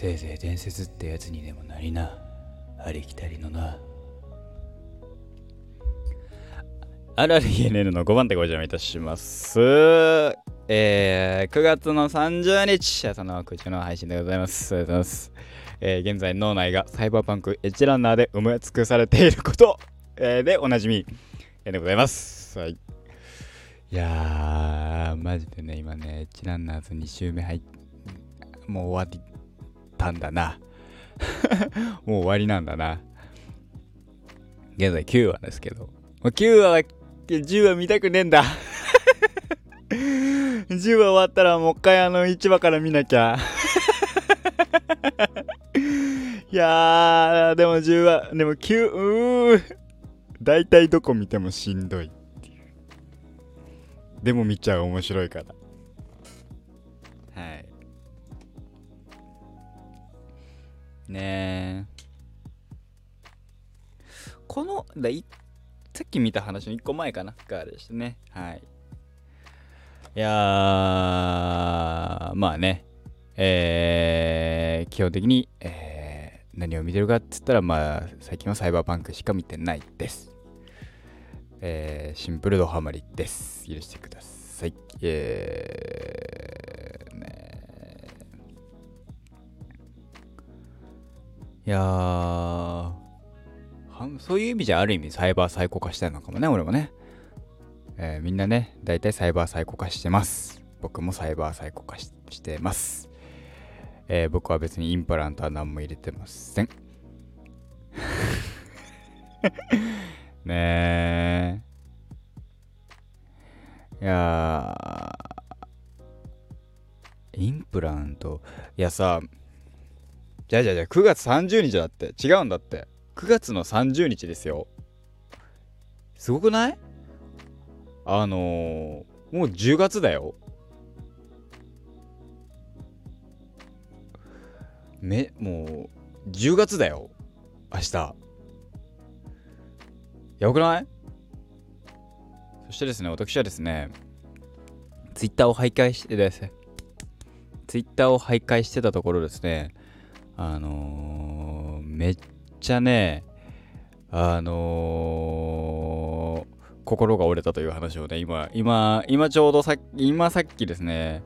せいぜい伝説ってやつにでもなりな。ありきたりのな。あるある ENN の5番手ご邪魔いたします。えー、9月の30日朝の9時の配信でございます。ありがとうございます。えー、現在脳内がサイバーパンクエッジランナーで埋め尽くされていること、えー、でおなじみ、でございます。はい。いやー、マジでね、今ね、エッジランナーズ2周目入っ、もう終わったんだな。もう終わりなんだな。現在9話ですけど。9話は、10話見たくねえんだ。10話終わったらもう一回あの1話から見なきゃ。いやー、でも10話、でも9、うー、大体どこ見てもしんどいっていう。でも見ちゃう面白いから。ね。この、だいさっき見た話の1個前かながでしたね。はい。いやー、まあね。えー、基本的に、えー何を見てるかって言ったら、まあ、最近はサイバーパンクしか見てないです。えー、シンプルドハマりです。許してください。えいやー、そういう意味じゃある意味サイバー最高化したいのかもね、俺もね。えー、みんなね、大体サイバー最高化してます。僕もサイバー最高化してます。えー、僕は別にインプラントは何も入れてません。ねえ。いやインプラント？いやさ、じゃあじゃじゃあ9月30日だって。違うんだって。9月の30日ですよ。すごくない？あのー、もう10月だよ。め、もう、10月だよ。明日。やばくない？そしてですね、私はですね、ツイッターを徘徊してですね、ツイッターを徘徊してたところですね、あのー、めっちゃね、あのー、心が折れたという話をね、今、今、今ちょうどさっき、今さっきですね、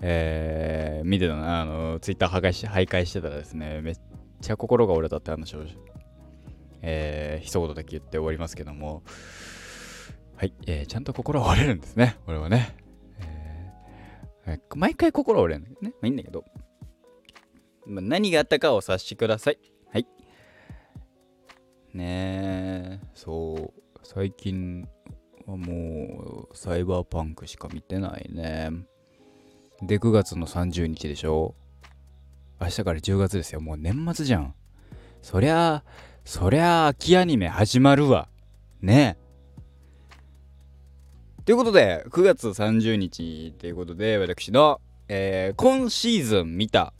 えー、見てたな、あの、ツイッター破壊し、徘徊してたらですね、めっちゃ心が折れたって話を、えー、一言だけ言って終わりますけども、はい、えー、ちゃんと心は折れるんですね、俺はね。えー、毎回心折れるんだけどね。まあいいんだけど、何があったかを察しください。はい。ねえ、そう、最近はもう、サイバーパンクしか見てないね。で、9月の30日でしょ明日から10月ですよ。もう年末じゃん。そりゃあ、そりゃあ秋アニメ始まるわ。ねえということで、9月30日ということで、私の、えー、今シーズン見た、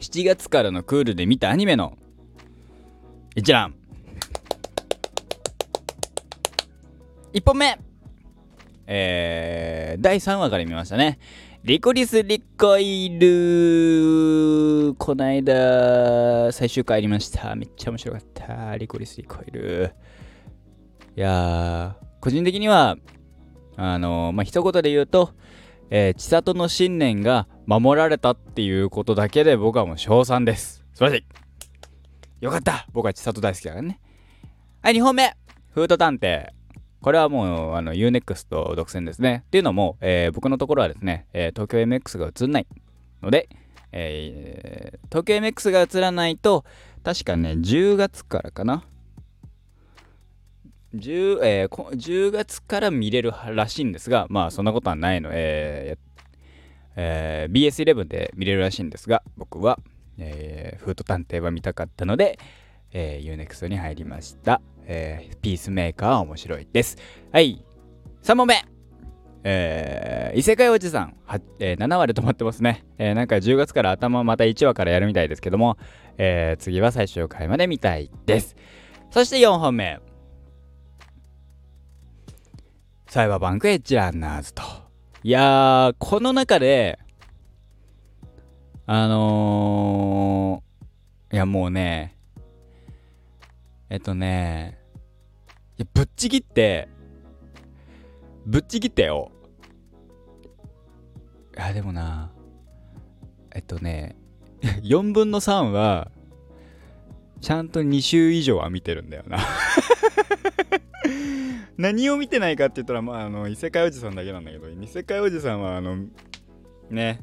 7月からのクールで見たアニメの一覧。1本目えー、第3話から見ましたね。リコリス・リコイルこないだ最終回ありました。めっちゃ面白かった。リコリス・リコイル。いやー、個人的には、あのー、まあ、一言で言うと、えー、千里の信念が守られたっていうことだけで僕はもう賞賛です。素晴らしい。よかった僕は千里大好きだからね。はい、2本目。フード探偵。これはもう、あの、Unext 独占ですね。っていうのも、えー、僕のところはですね、えー、東京 MX が映んないので、えー、東京 MX が映らないと、確かね、10月からかな。10, えー、10月から見れるらしいんですが、まあそんなことはないの、ええー、BS11 で見れるらしいんですが、僕は、えー、フード探偵は見たかったので、えー、Unext に入りました。えー、ピースメーカーは面白いです。はい。3問目。えー、異世界おじさん、えー、7話で止まってますね。えー、なんか10月から頭また1話からやるみたいですけども、えー、次は最終回まで見たいです。そして4本目。サイバーバンクエッジランナーズと。いやー、この中で、あのー、いやもうね、えっとね、いやぶっちぎって、ぶっちぎってよ。いや、でもな、えっとね、4分の3は、ちゃんと2週以上は見てるんだよな 何を見てないかって言ったら、まあ、あの、異世界おじさんだけなんだけど、異世界おじさんは、あの、ね、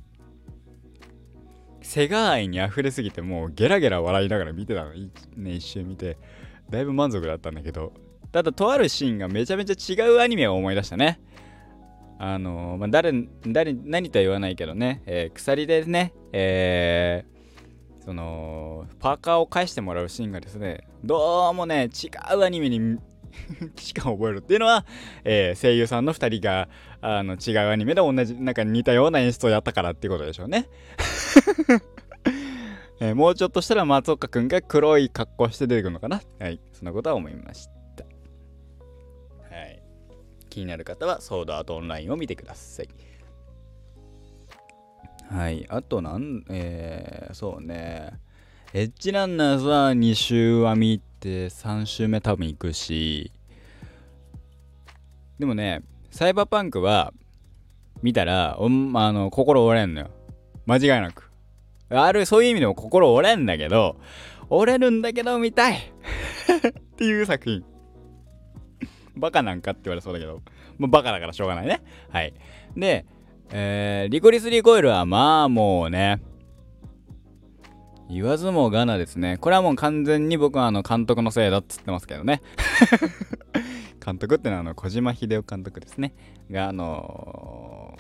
セガ愛に溢れすぎて、もうゲラゲラ笑いながら見てたの。ね、一瞬見て、だいぶ満足だったんだけど、ただ、とあるシーンがめちゃめちゃ違うアニメを思い出したね。あのまあ、誰、誰、何とは言わないけどね、えー、鎖でね、えー、その、パーカーを返してもらうシーンがですね、どうもね、違うアニメに しか覚えるっていうのは、えー、声優さんの2人があの違うアニメで同じなんか似たような演出をやったからっていうことでしょうね。えー、もうちょっとしたら松岡くんが黒い格好して出てくるのかなはい、そんなことは思いました。はい。気になる方はソードアートオンラインを見てください。はい。あとなん、えー、そうね。エッジランナーズは2週は見て3週目多分行くし、でもね、サイバーパンクは見たら、おあの心折れんのよ。間違いなく。ある、そういう意味でも心折れんだけど、折れるんだけど見たい っていう作品。バカなんかって言われそうだけど、もうバカだからしょうがないね。はい。で、えー、リコリス・リコイルはまあもうね、言わずもがなですね。これはもう完全に僕はあの監督のせいだっつってますけどね。監督ってのはあの小島秀夫監督ですね。が、あの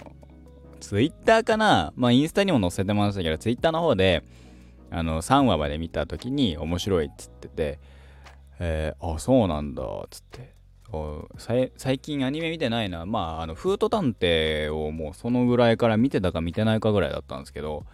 ー、ツイッターかな？まあインスタにも載せてましたけど、ツイッターの方で、あの、3話まで見た時に面白いっつってて、えー、あ、そうなんだ、っつって。最近アニメ見てないな。まあ、あの、フート探偵をもうそのぐらいから見てたか見てないかぐらいだったんですけど、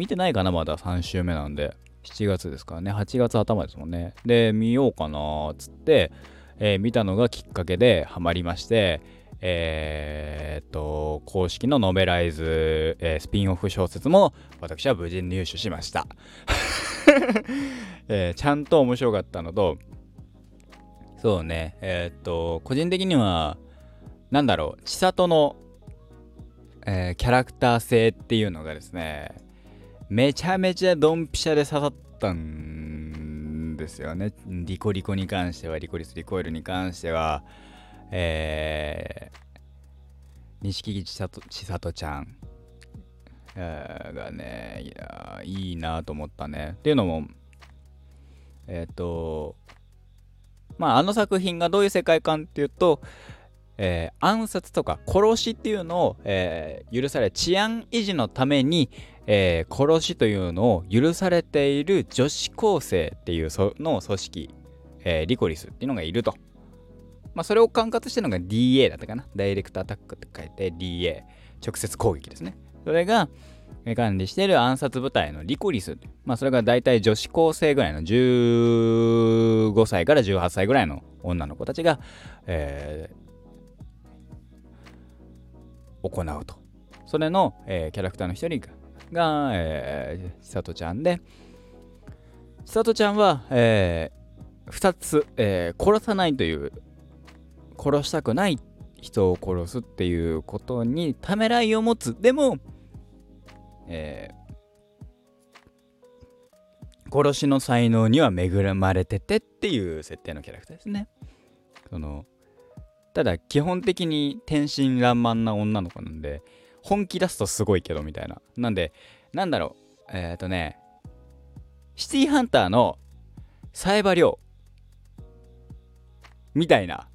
見てないかなまだ3週目なんで。7月ですからね。8月頭ですもんね。で、見ようかなっつって、えー、見たのがきっかけでハマりまして、えー、っと、公式のノベライズ、えー、スピンオフ小説も私は無事入手しました。えー、ちゃんと面白かったのと、そうね、え、っと、個人的には、なんだろう、千里の、え、キャラクター性っていうのがですね、めちゃめちゃドンピシャで刺さったんですよね。リコリコに関しては、リコリスリコイルに関しては、えー、錦木千里ちゃん、えー、がね、いや、いいなと思ったね。っていうのも、えっ、ー、と、まあ、あの作品がどういう世界観っていうと、えー、暗殺とか殺しっていうのを、えー、許され治安維持のために、えー、殺しというのを許されている女子高生っていうその組織、えー、リコリスっていうのがいると。まあ、それを管轄してるのが DA だったかな。ダイレクトアタックって書いて DA。直接攻撃ですね。それが管理している暗殺部隊のリコリス。まあ、それが大体女子高生ぐらいの15歳から18歳ぐらいの女の子たちが、えー、行うと。それの、えー、キャラクターの一人がが、えー、千里ちゃんで、千里ちゃんは、えー、2つ、えー、殺さないという、殺したくない人を殺すっていうことにためらいを持つ。でも、えー、殺しの才能には恵まれててっていう設定のキャラクターですね。そのただ基本的に天真爛漫な女の子なんで本気出すとすごいけどみたいな。なんで、なんだろう。えっ、ー、とね、シティハンターのサエバリョウみたいな。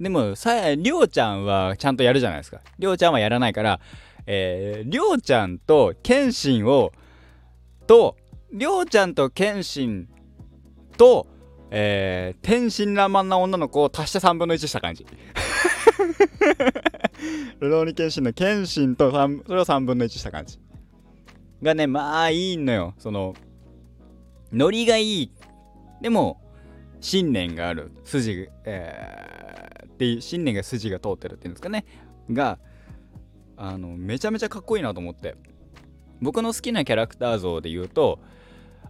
でも、さ、りょうちゃんはちゃんとやるじゃないですか。りょうちゃんはやらないから、えー、りょうちゃんと謙信を、と、りょうちゃんと謙信と、えー、天真爛漫な女の子を足して3分の1した感じ。ルローニケンシンのケンシンとそれを3分の1した感じ。がね、まあいいのよ。その、ノリがいい。でも、信念がある。筋、えー、って、信念が筋が通ってるっていうんですかね。が、あの、めちゃめちゃかっこいいなと思って。僕の好きなキャラクター像で言うと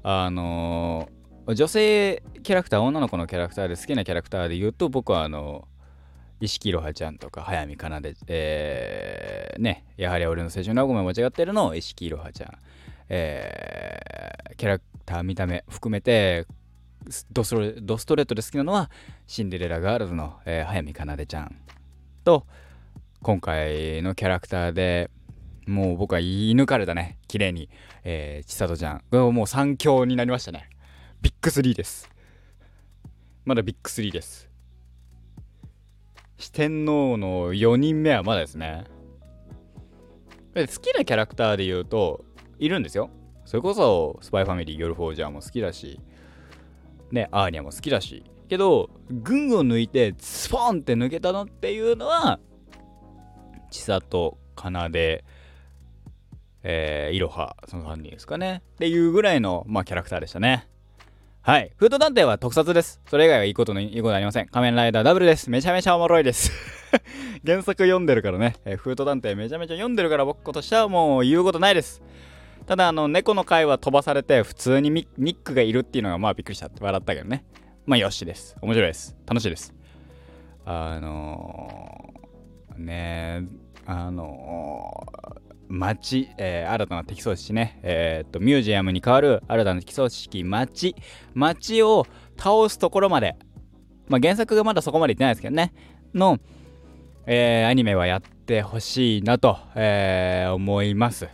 あのー、女性キャラクター女の子のキャラクターで好きなキャラクターで言うと僕はあの石木いろはちゃんとか早見かなで、えー、ねやはり俺の青春ラブコメ間違ってるの石木いろはちゃん、えー、キャラクター見た目含めてドストレドストレートで好きなのはシンデレラガールズの、えー、早見かなでちゃんと今回のキャラクターでもう僕は言い抜かれたね。綺麗に、えー、千里ちゃんもう3強になりましたね。ビッグ3です。まだビッグ3です。四天王の4人目はまだですね。好きなキャラクターで言うといるんですよ。それこそスパイファミリーヨルフォージャーも好きだしねアーニャも好きだし。けど群を抜いてスポンって抜けたのっていうのは千里かなでえー、いろはその3人ですかね。っていうぐらいの、まあ、キャラクターでしたね。はい。フード探偵は特撮です。それ以外はいいことのいいことありません。仮面ライダーダブルです。めちゃめちゃおもろいです。原作読んでるからね、えー、フード探偵めちゃめちゃ読んでるから僕としてはもう言うことないです。ただ、あの、猫の回は飛ばされて普通にニックがいるっていうのがまあびっくりしたって笑ったけどね。まあよしです。面白いです。楽しいです。あのー、ねあのー町、えー、新たな敵組織ね、えー、っと、ミュージアムに代わる新たな敵組織、町、町を倒すところまで、まあ、原作がまだそこまでいってないですけどね、の、えー、アニメはやってほしいなと、え、思います。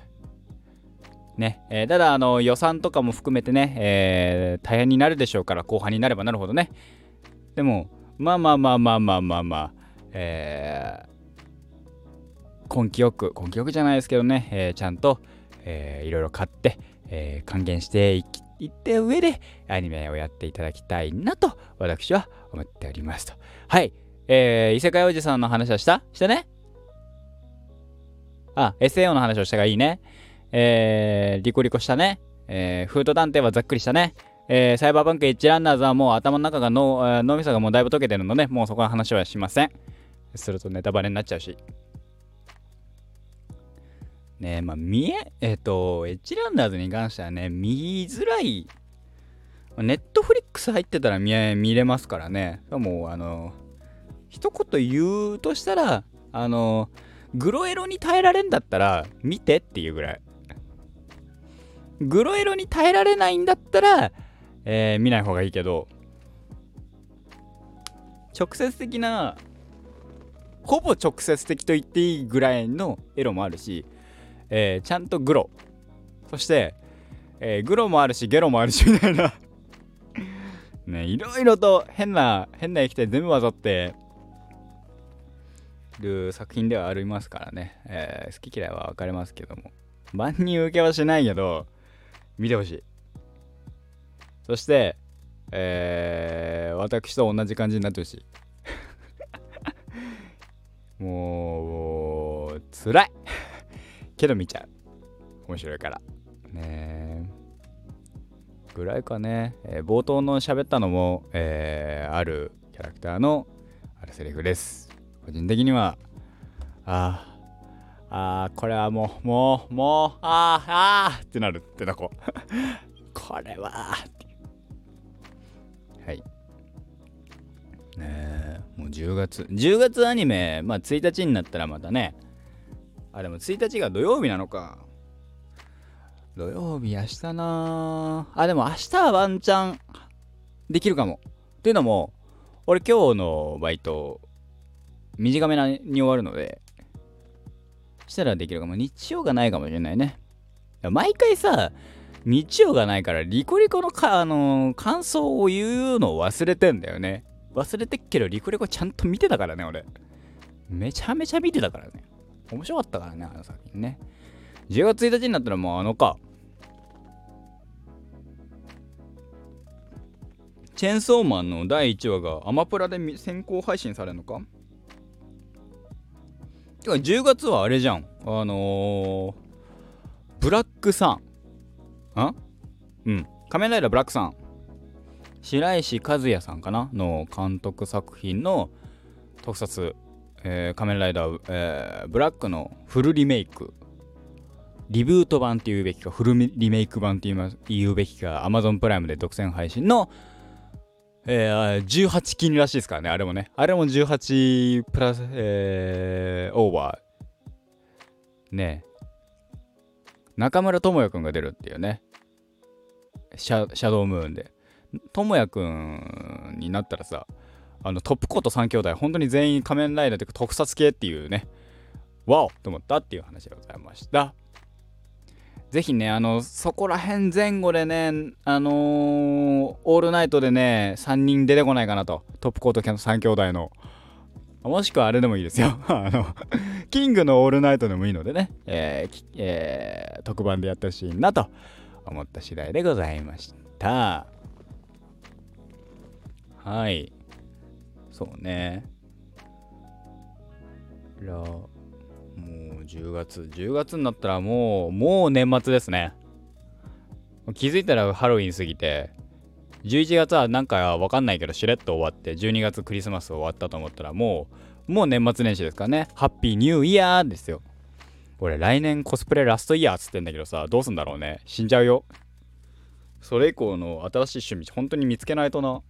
ね、え、ただあの予算とかも含めてね、え、大変になるでしょうから後半になればなるほどねでもまあまあまあまあまあまあまあ、えー、根気よく根気よくじゃないですけどね、えー、ちゃんと、えー、いろいろ買って、えー、還元していって上でアニメをやっていただきたいなと私は思っておりますと。はいえー、異世界おじさんの話はした？したね？あ SAO の話をしたがいいね。えー、リコリコしたね。えー、フード探偵はざっくりしたね。えー、サイバーバンクエッジランナーズはもう頭の中が脳脳みそがもうだいぶ溶けてるので、もうそこは話はしません。するとネタバレになっちゃうし。ねまあ見え、えっ、と、エッジランダーズに関してはね、見づらい。ネットフリックス入ってたら見見れますからね。もう、あの、一言言うとしたら、あの、グロエロに耐えられんだったら、見てっていうぐらい。グロエロに耐えられないんだったら、えー、見ない方がいいけど、直接的な、ほぼ直接的と言っていいぐらいのエロもあるし、えー、ちゃんとグロ。そして、えー、グロもあるしゲロもあるしみたいな。ねいろいろと変な変な液体全部混ざってる作品ではありますからね、えー、好き嫌いは分かれますけども。万人受けはしないけど見てほしい。そしてえー、私と同じ感じになってほしい。もう辛い。けど見ちゃう。面白いから。ねぐらいかね、えー、冒頭の喋ったのも、えー、あるキャラクターのあるセリフです。個人的には、ああ、あこれはもう、もう、もう、ああ、あってなるってなこ。これは、はい。ねもう10月。10月アニメ、まあ1日になったらまたね、あ、でも1日が土曜日なのか。土曜日、明日なあ、でも明日はワンチャンできるかも。っていうのも、俺今日のバイト、短めなに終わるので、したらできるかも。日曜がないかもしれないね。毎回さ、日曜がないからリコリコのか、あのー、感想を言うのを忘れてんだよね。忘れてっけど、リコリコちゃんと見てたからね、俺。めちゃめちゃ見てたからね。面白かったからね、あの作品ね。10月1日になったらもうあのか。チェーンソーマンの第1話がアマプラで先行配信されるのか？てか10月はあれじゃん。あのー、ブラックさん。んうん。仮面ライダーブラックさん。白石和也さんかな？の監督作品の特撮えー、仮面ライダー、えー、ブラックのフルリメイクリブート版っていうべきか、フルリメイク版って言うべきか、Amazon プライムで独占配信の、えー、18金らしいですからね、あれもね。あれも18プラス、えー、オーバー。ね中村智也くんが出るっていうね。シャシャドウムーンで。智也くんになったらさ、あのトップコート3兄弟、本当に全員仮面ライダーというか特撮系っていうね、わおと思ったっていう話でございました。ぜひね、あの、そこら辺前後でね、あのー、オールナイトでね、3人出てこないかなと。トップコート3兄弟の。もしくはあれでもいいですよ。あの、キングのオールナイトでもいいのでね、えーえー、特番でやってほしいなと思った次第でございました。はい。そうね。ら、もう10月、10月になったらもう、もう年末ですね。気づいたらハロウィン過ぎて、11月はなんかわかんないけどしれっと終わって、12月クリスマス終わったと思ったらもう、もう年末年始ですからね。ハッピーニューイヤーですよ。俺来年コスプレラストイヤーっつってんだけどさ、どうすんだろうね。死んじゃうよ。それ以降の新しい趣味、本当に見つけないとな。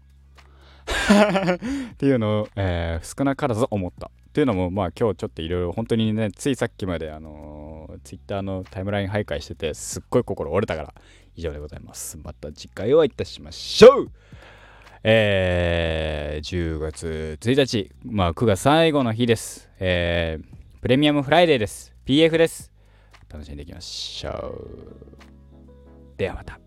っていうのを、えー、少なからず思った。というのも、まあ今日ちょっといろいろ本当にね、ついさっきまであのー、ツイッターのタイムライン徘徊してて、すっごい心折れたから、以上でございます。また次回お会いいたしましょうえー、10月1日、まあ9月最後の日です。えー、プレミアムフライデーです。PF です。楽しんでいきましょう。ではまた。